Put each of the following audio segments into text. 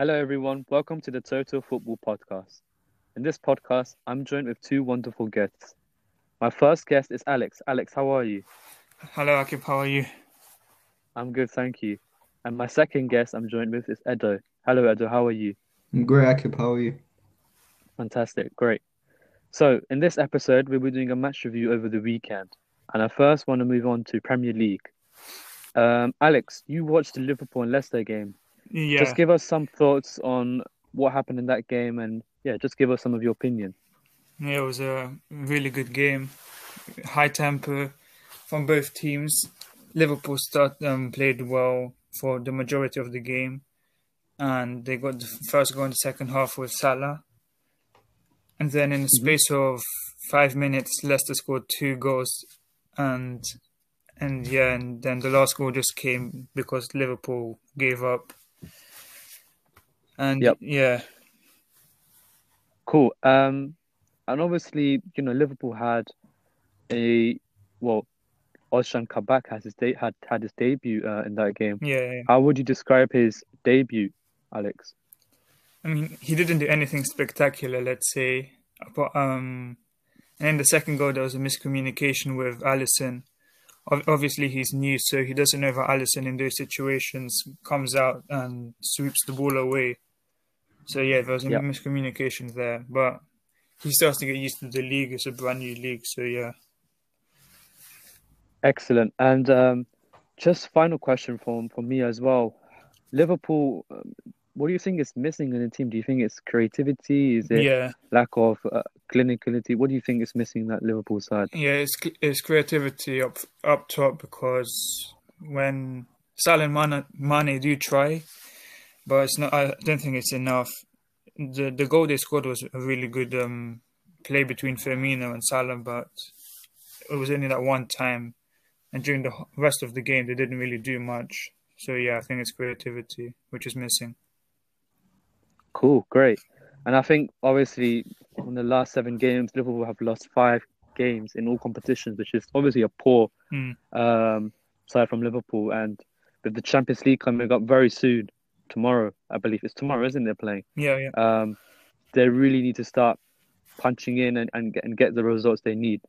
Hello, everyone. Welcome to the Total Football Podcast. In this podcast, I'm joined with two wonderful guests. My first guest is Alex. Alex, how are you? Hello, Akib. How are you? I'm good, thank you. And my second guest I'm joined with is Edo. Hello, Edo. How are you? I'm great, Akib. How are you? Fantastic. Great. So, in this episode, we'll be doing a match review over the weekend. And I first want to move on to Premier League. Um, Alex, you watched the Liverpool and Leicester game. Yeah. Just give us some thoughts on what happened in that game and, yeah, just give us some of your opinion. Yeah, it was a really good game. High tempo from both teams. Liverpool start um, played well for the majority of the game, and they got the first goal in the second half with Salah. And then in the space of five minutes, Leicester scored two goals, and and yeah, and then the last goal just came because Liverpool gave up. And Yep. yeah, Cool. Um, and obviously, you know, Liverpool had a well, Ozan Kabak has his de- had had his debut uh, in that game. yeah, yeah. How would you describe his debut, Alex? I mean, he didn't do anything spectacular, let's say. But um, and in the second goal, there was a miscommunication with Alisson. Ob- Obviously, he's new, so he doesn't know if Alisson in those situations comes out and sweeps the ball away. So yeah, there was a Yeah. miscommunication there, but he starts to get used to the league. It's a brand new league, so yeah. Excellent. And um, just final question from from me as well. Liverpool, um, what do you think is missing in the team? Do you think it's creativity? Is it Yeah, lack of uh, clinicality? What do you think is missing that Liverpool side? yeah, it's it's creativity up up top because when Salah and Mane, Mane do try, but it's not. I don't think it's enough. The the goal they scored was a really good um, play between Firmino and Salah, but it was only that one time, and during the rest of the game they didn't really do much. So yeah, I think it's creativity which is missing. Cool, great. And I think obviously in the last seven games, Liverpool have lost five games in all competitions, which is obviously a poor Hmm. um, side from Liverpool. And with the Champions League coming up very soon, tomorrow, I believe it's tomorrow, isn't it? Playing. Yeah, yeah, Um, they really need to start punching in and, and get and get the results they need.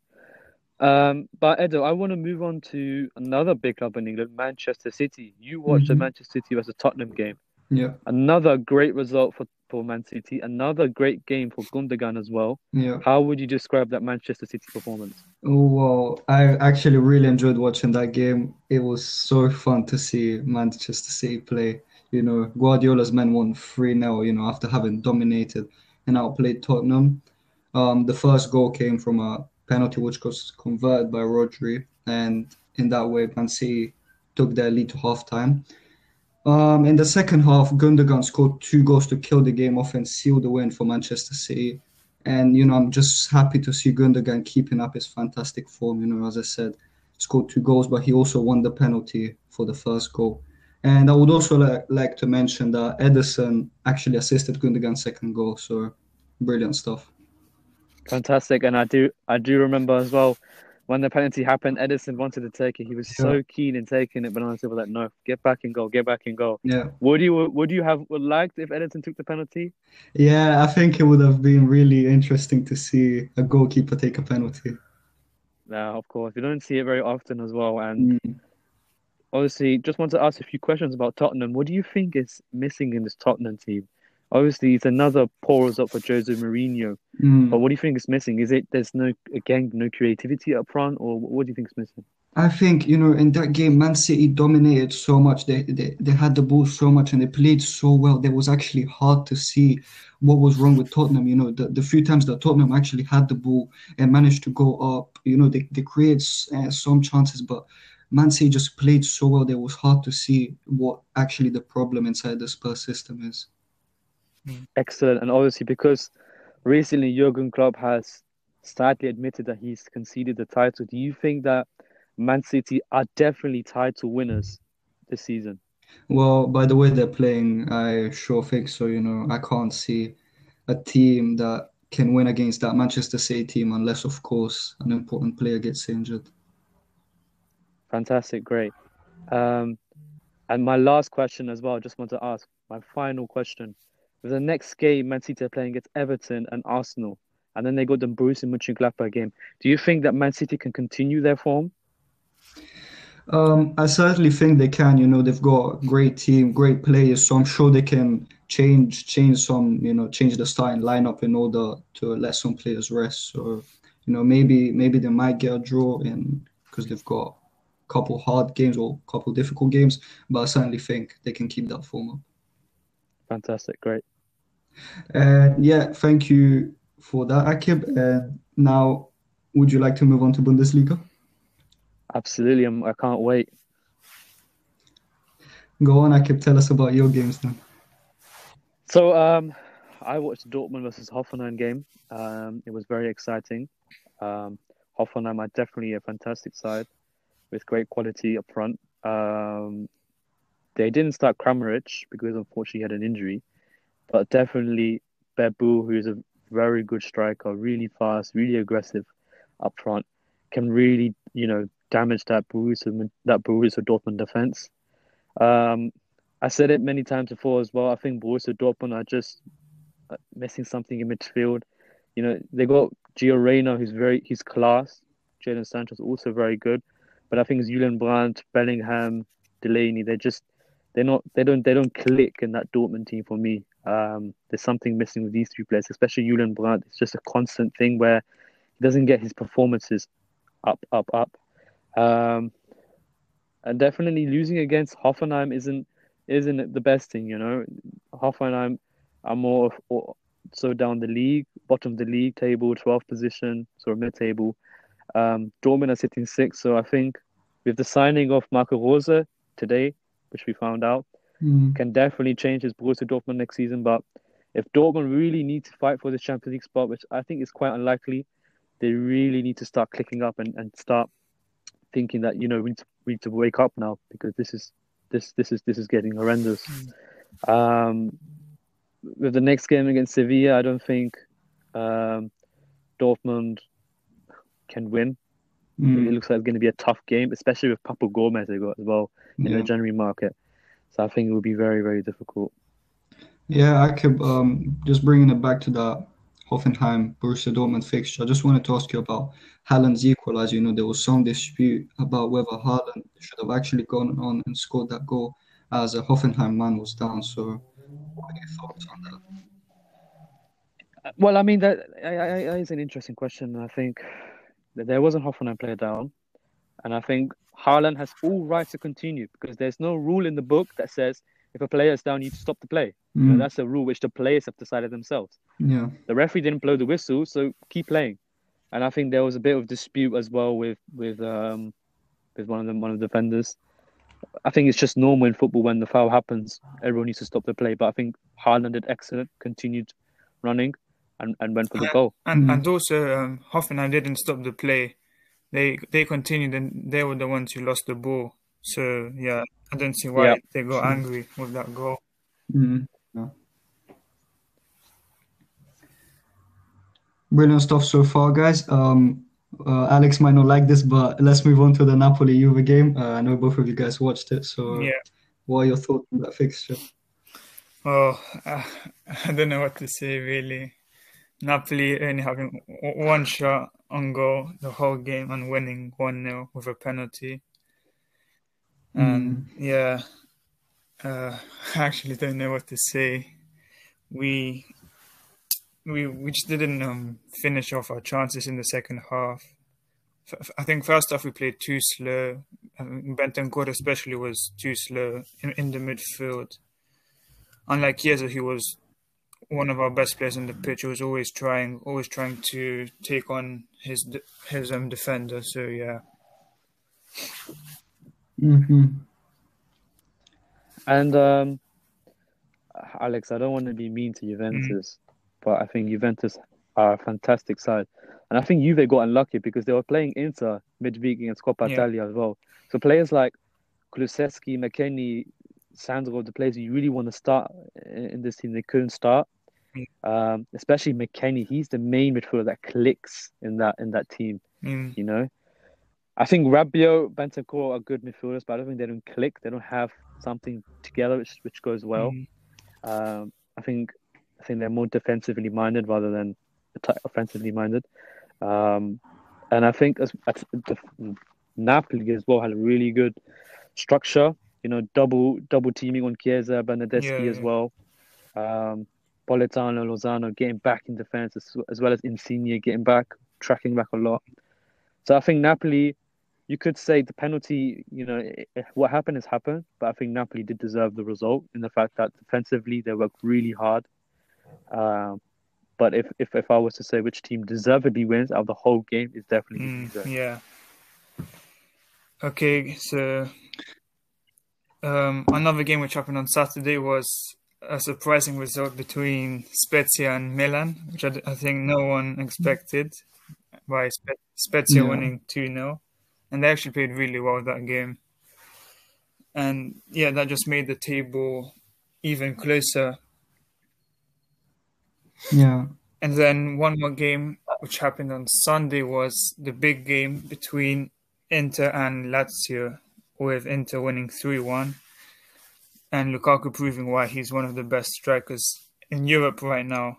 Um, but Edo, I want to move on to another big club in England, Manchester City. You watched the Mhm. Manchester City versus Tottenham game. Yeah, Another great result for, for Man City. Another great game for Gundogan as well. yeah. How would you describe that Manchester City performance? Oh, well, I actually really enjoyed watching that game. It was so fun to see Manchester City play. You know, Guardiola's men won 3-0, you know, after having dominated and outplayed Tottenham. Um, the first goal came from a penalty which was converted by Rodri, and in that way, Man City took their lead to halftime. Um, in the second half, Gundogan scored two goals to kill the game off and seal the win for Manchester City. And you know, I'm just happy to see Gundogan keeping up his fantastic form. You know, as I said, scored two goals, but he also won the penalty for the first goal. And I would also li- like to mention that Ederson actually assisted Gundogan's second goal. So brilliant stuff. Fantastic, and I do I do remember as well when the penalty happened. Ederson wanted to take it. He was so keen in taking it, but Silva was like, "No, get back and go, get back and go." Yeah, Would you would you have liked if Ederson took the penalty? yeah. I think it would have been really interesting to see a goalkeeper take a penalty. No, of course, You don't see it very often as well. And Mm. Obviously, just want to ask a few questions about Tottenham. What do you think is missing in this Tottenham team? Obviously, it's another poor result for Jose Mourinho. Mm. But what do you think is missing? Is it there's no again no creativity up front, or what do you think is missing? I think, you know, in that game, Man City dominated so much. They, they they had the ball so much and they played so well. It was actually hard to see what was wrong with Tottenham. You know, the, the few times that Tottenham actually had the ball and managed to go up, you know, they, they created uh, some chances, but Man City just played so well. That it was hard to see what actually the problem inside the Spurs system is. Excellent, and obviously because recently Jurgen Klopp has sadly admitted that he's conceded the title. Do you think that Man City are definitely title winners this season? Well, by the way they're playing, I sure think so. You know, I can't see a team that can win against that Manchester City team unless, of course, an important player gets injured. Fantastic, great. Um, And my last question as well, I just want to ask my final question. With the next game, Man City are playing against Everton and Arsenal, and then they got the Bruce Borussia Mönchengladbach game. Do you think that Man City can continue their form? Um, I certainly think they can. You know, they've got a great team, great players, so I'm sure they can change change some. You know, change the starting lineup in order to let some players rest. So, you know, maybe maybe they might get a draw in because they've got couple hard games or a couple difficult games. But I certainly think they can keep that form up. Fantastic, great. And yeah, thank you for that, Akib. And now, would you like to move on to Bundesliga? Absolutely, I'm, I can't wait. Go on, Akib. Tell us about your games then. So, um, I watched Dortmund versus Hoffenheim game. Um, it was very exciting. Um, Hoffenheim are definitely a fantastic side with great quality up front. Um, they didn't start Kramaric because unfortunately he had an injury, but definitely Bebou, who is a very good striker, really fast, really aggressive up front, can really, you know, damage that Borussia that Borussia Dortmund defense. Um, I said it many times before as well. I think Borussia Dortmund are just uh, missing something in midfield. You know, they got Gio Reyna, who's very he's class. Jadon Sancho's also very good, but I think it's Julian Brandt, Bellingham, Delaney. They're just they're not they don't they don't click in that Dortmund team for me. Um, there's something missing with these three players, especially Julian Brandt. It's just a constant thing where he doesn't get his performances up, up, up. Um, and definitely losing against Hoffenheim isn't isn't the best thing, you know. Hoffenheim are more of, so down the league, bottom of the league table, 12th position, sort of mid table. Um, Dortmund are sitting sixth, so I think with the signing of Marco Rose today, which we found out, Mm. can definitely change his Borussia Dortmund next season. But if Dortmund really need to fight for the Champions League spot, which I think is quite unlikely, they really need to start clicking up and, and start thinking that you know we need, to, we need to wake up now because this is this this is this is getting horrendous. Um, with the next game against Sevilla, I don't think um, Dortmund can win. It Mm. looks like it's going to be a tough game, especially with Papu Gomez they got as well in Yeah. the January market. So I think it will be very very difficult. Yeah, I could um, just bringing it back to the Hoffenheim Borussia Dortmund fixture. I just wanted to ask you about Haaland's equalizer. You know, there was some dispute about whether Haaland should have actually gone on and scored that goal as a Hoffenheim man was down. So, what are your thoughts on that? Well, I mean that, I, I, is an interesting question. I think there was a Hoffenheim player down, and I think Haaland has all right to continue because there's no rule in the book that says if a player is down, you need to stop the play. Mm, that's a rule which the players have decided themselves. yeah. The referee didn't blow the whistle, so keep playing. And I think there was a bit of dispute as well with with um with one of the one of the defenders. I think it's just normal in football when the foul happens, everyone needs to stop the play. But I think Haaland did excellent, continued running, and, and went for the goal. And and also um, Hoffenheim didn't stop the play. They they continued and they were the ones who lost the ball. So yeah, I don't see why Yeah. they got angry with that goal. Mm, yeah. Brilliant stuff so far, guys. Um, uh, Alex might not like this, but let's move on to the Napoli Juve game. Uh, I know both of you guys watched it, so Yeah. what are your thoughts on that fixture? Oh, uh, I don't know what to say really. Napoli only having one shot on goal the whole game and winning 1 0 with a penalty. And yeah, uh, I actually don't know what to say. We we we just didn't um, finish off our chances in the second half. F- I think first half we played too slow. Um, Bentancur especially was too slow in, in the midfield. Unlike Chiesa, he was one of our best players on the pitch. He was always trying, always trying to take on his de- his um defender. So yeah, hmm And um, Alex, I don't want to be mean to Juventus, but I think Juventus are a fantastic side. And I think Juve got unlucky because they were playing Inter midweek against Coppa Yeah. Italia as well. So players like Kulusevski, McKennie, Sandro, the players you really want to start in in this team, they couldn't start. Um, especially McKennie, he's the main midfielder that clicks in that in that team. Mm, You know, I think Rabiot, Bentancur are good midfielders, but I don't think they don't click. They don't have something together which which goes well. Mm. Um, I think I think they're more defensively minded rather than offensively minded. Um, and I think as, as the, Napoli as well had a really good structure. You know, double double teaming on Chiesa, Bernardeschi Yeah, as yeah. well. Um, Politano, Lozano getting back in defense as, as well as Insigne getting back, tracking back a lot. So I think Napoli, you could say the penalty, you know, what happened has happened, but I think Napoli did deserve the result in the fact that defensively they worked really hard. Um, but if, if, if I was to say which team deservedly wins out of the whole game, it's definitely Mm, yeah. Okay, so um, another game which happened on Saturday was a surprising result between Spezia and Milan, which I, I think no one expected. By Spe- Spezia Yeah. winning 2 0. And they actually played really well that game. And yeah, that just made the table even closer. Yeah. And then one more game which happened on Sunday was the big game between Inter and Lazio, with Inter winning 3 1. And Lukaku proving why he's one of the best strikers in Europe right now.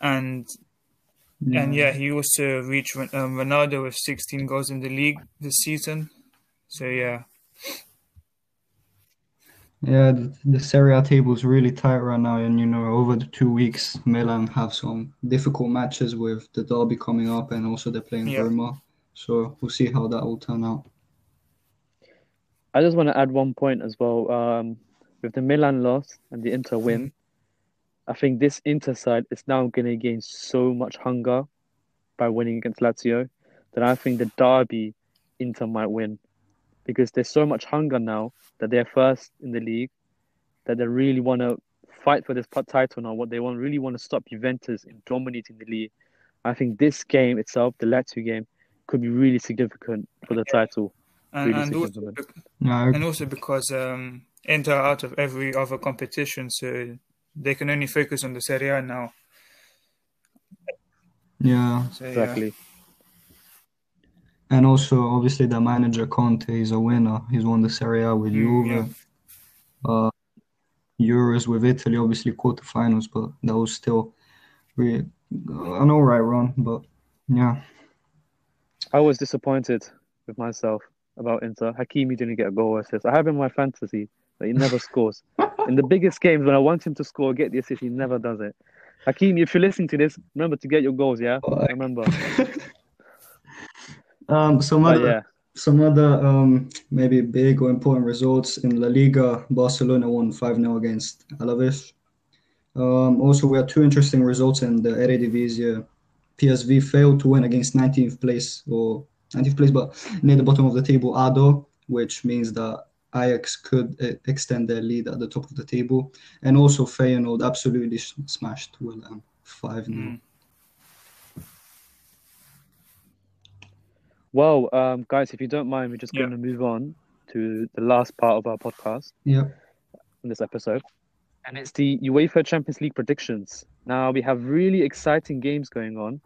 And and yeah, he also reached um, Ronaldo with 16 goals in the league this season. So yeah, Yeah, the, the Serie A table is really tight right now, and you know, over the two weeks, Milan have some difficult matches with the derby coming up, and also they're playing Yeah. Roma. So we'll see how that will turn out. I just want to add one point as well. Um, with the Milan loss and the Inter win, I think this Inter side is now going to gain so much hunger by winning against Lazio that I think the derby Inter might win because there's so much hunger now that they're first in the league that they really want to fight for this title now. What they want really want to stop Juventus in dominating the league. I think this game itself, the Lazio game, could be really significant for the title. And, and also significant. Yeah, and also because um, Inter are out of every other competition, so they can only focus on the Serie A now. yeah, So, yeah. Exactly. and also obviously the manager Conte is a winner. He's won the Serie A with Mm, Juve, uh, Euros with Italy, obviously quarterfinals, but that was still really an all right run. But yeah, I was disappointed with myself about Inter. Hakimi didn't get a goal assist. I have in my fantasy, but he never scores. In the biggest games, when I want him to score, get the assist, he never does it. Hakimi, if you're listening to this, remember to get your goals, yeah? Remember. um, some other yeah, Some other um, maybe big or important results in La Liga. Barcelona won 5-0 against Alaves. Um, also, we had two interesting results in the Eredivisie. PSV failed to win against 19th place or 19th place, but near the bottom of the table, ADO, which means that Ajax could uh, extend their lead at the top of the table. And also Feyenoord absolutely s- smashed Willem 5-0. Mm. well, um, guys, if you don't mind, we're just Yeah. going to move on to the last part of our podcast Yeah. in this episode. And it's the UEFA Champions League predictions. Now, we have really exciting games going on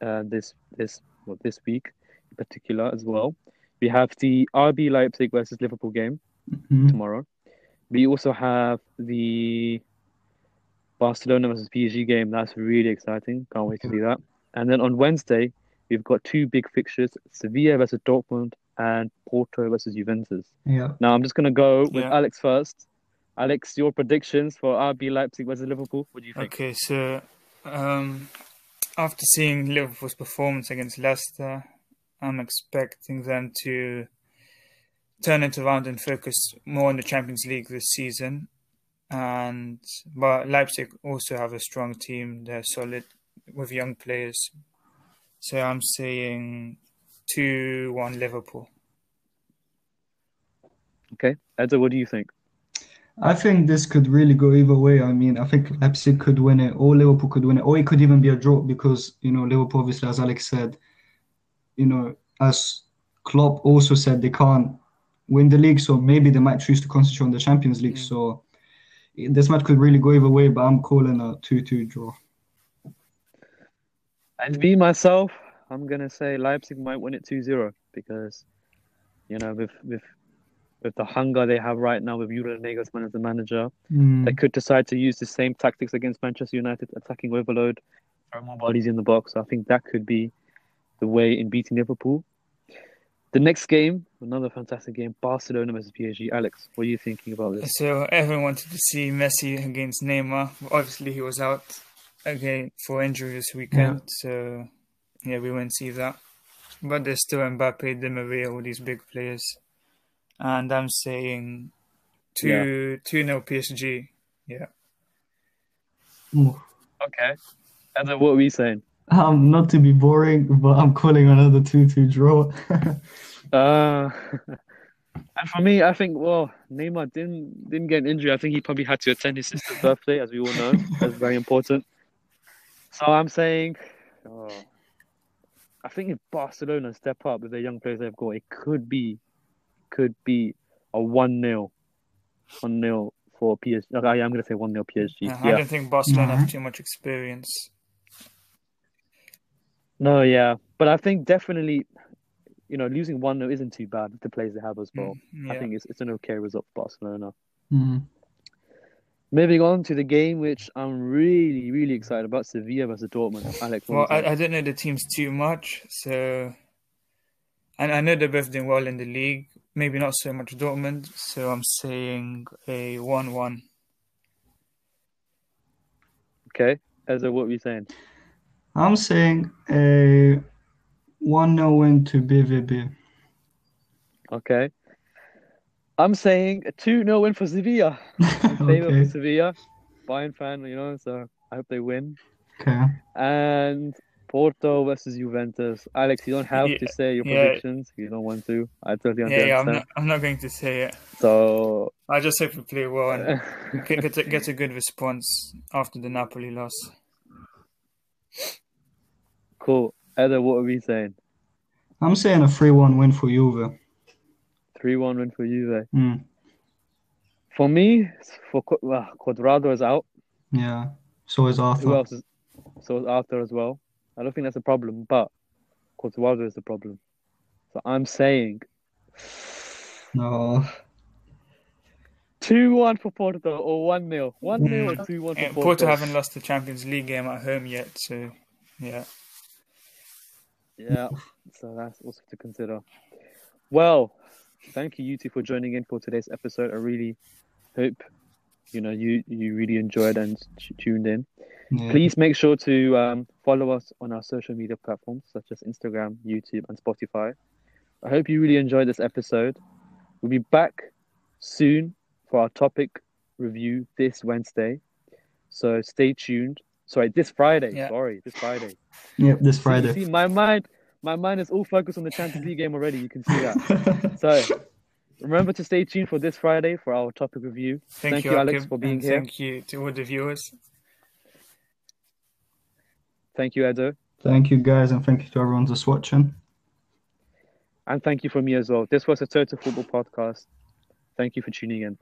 uh, this, this, well, this week in particular as well. We have the RB Leipzig versus Liverpool game. Mhm. tomorrow. We also have the Barcelona versus PSG game. That's really exciting. Can't wait to see that. And then on Wednesday, we've got two big fixtures: Sevilla versus Dortmund and Porto versus Juventus. Yeah. Now I'm just gonna go with Yeah. Alex first. Alex, your predictions for RB Leipzig versus Liverpool? What do you think? Okay, so um, after seeing Liverpool's performance against Leicester, I'm expecting them to turn it around and focus more on the Champions League this season. And but Leipzig also have a strong team; they're solid with young players. So I'm saying two-one Liverpool. Okay, Edzo, what do you think? I think this could really go either way. I mean, I think Leipzig could win it, or Liverpool could win it, or it could even be a draw because you know Liverpool, obviously, as Alex said, you know, as Klopp also said, they can't win the league, so maybe they might choose to concentrate on the Champions League. Mm. So this match could really go either way, but I'm calling a two-two draw. And me myself, I'm gonna say Leipzig might win it 2-0. because you know with with with the hunger they have right now with Julian Nagelsmann as the manager, Mm. they could decide to use the same tactics against Manchester United, attacking overload, throw more bodies in the box. So I think that could be the way in beating Liverpool. The next game, another fantastic game, Barcelona versus PSG. Alex, what are you thinking about this? So everyone wanted to see Messi against Neymar. Obviously, he was out again for injury this weekend. So yeah, we won't see that. But there's still Mbappe, Di Maria, all these big players. And I'm saying two two nil PSG. Yeah. Ooh. Okay. And then what are we saying? Um, not to be boring, but I'm calling another 2-2 draw. Uh, and for me, I think well, Neymar didn't didn't get an injury. I think he probably had to attend his sister's birthday, as we all know. That's very important. So I'm saying, oh, I think if Barcelona step up with the young players they've got, it could be, could be a one 0 one 0 for PSG. Okay, I'm gonna say one 0 PSG. I Yeah. don't think Barcelona Mhm. have too much experience. No, yeah, but I think definitely, you know, losing one 0 isn't too bad with the players they have as well. Mm, I think it's it's an okay result for Barcelona. Mm. Moving on to the game, which I'm really, really excited about, Sevilla versus Dortmund. Alex, Well, I, I don't know the teams too much, so and I know they're both doing well in the league. Maybe not so much Dortmund, so I'm saying a one-one. think? okay, Ezra, what were you saying? I'm saying uh, a 1-0 win to BVB. Okay, I'm saying a 2 0 win for Sevilla. In favor Okay. for Sevilla. Bayern fan, you know, so I hope they win. Okay. And Porto versus Juventus. Alex, you don't have Yeah, to say your yeah. predictions. if You don't want to. I totally Yeah, understand. yeah, I'm not, I'm not going to say it. So, I just hope we play well and get, get, a, get a good response after the Napoli loss. Cool. Ezra, what are we saying? I'm saying a 3-1 win for Juve. 3 1 win for Juve. Mm. For me, for Qu- well, Cuadrado is out. Yeah. So is Arthur. Who else is so is Arthur as well? I don't think that's a problem, but Cuadrado is the problem. So I'm saying No. two one for Porto or one 0 One 0 or two one for Yeah, Porto. Porto haven't lost the Champions League game at home yet, so yeah. Yeah, so that's also to consider. Well, thank you, you two, for joining in for today's episode. I really hope you know you you really enjoyed and t- tuned in. Yeah. Please make sure to um, follow us on our social media platforms such as Instagram, YouTube, and Spotify. I hope you really enjoyed this episode. We'll be back soon for our topic review this Wednesday. So stay tuned. Sorry, this Friday. Yeah. Sorry, this Friday. Yep, this See- Friday. See, my mind, my mind is all focused on the Champions League game already. You can see that. So remember to stay tuned for this Friday for our topic review. Thank, Thank you, you, Alex, Akib, for being here. Thank you to all the viewers. Thank you, Edo. Thank you guys and thank you to everyone that's watching. And thank you from me as well. This was a Total Football Podcast. Thank you for tuning in.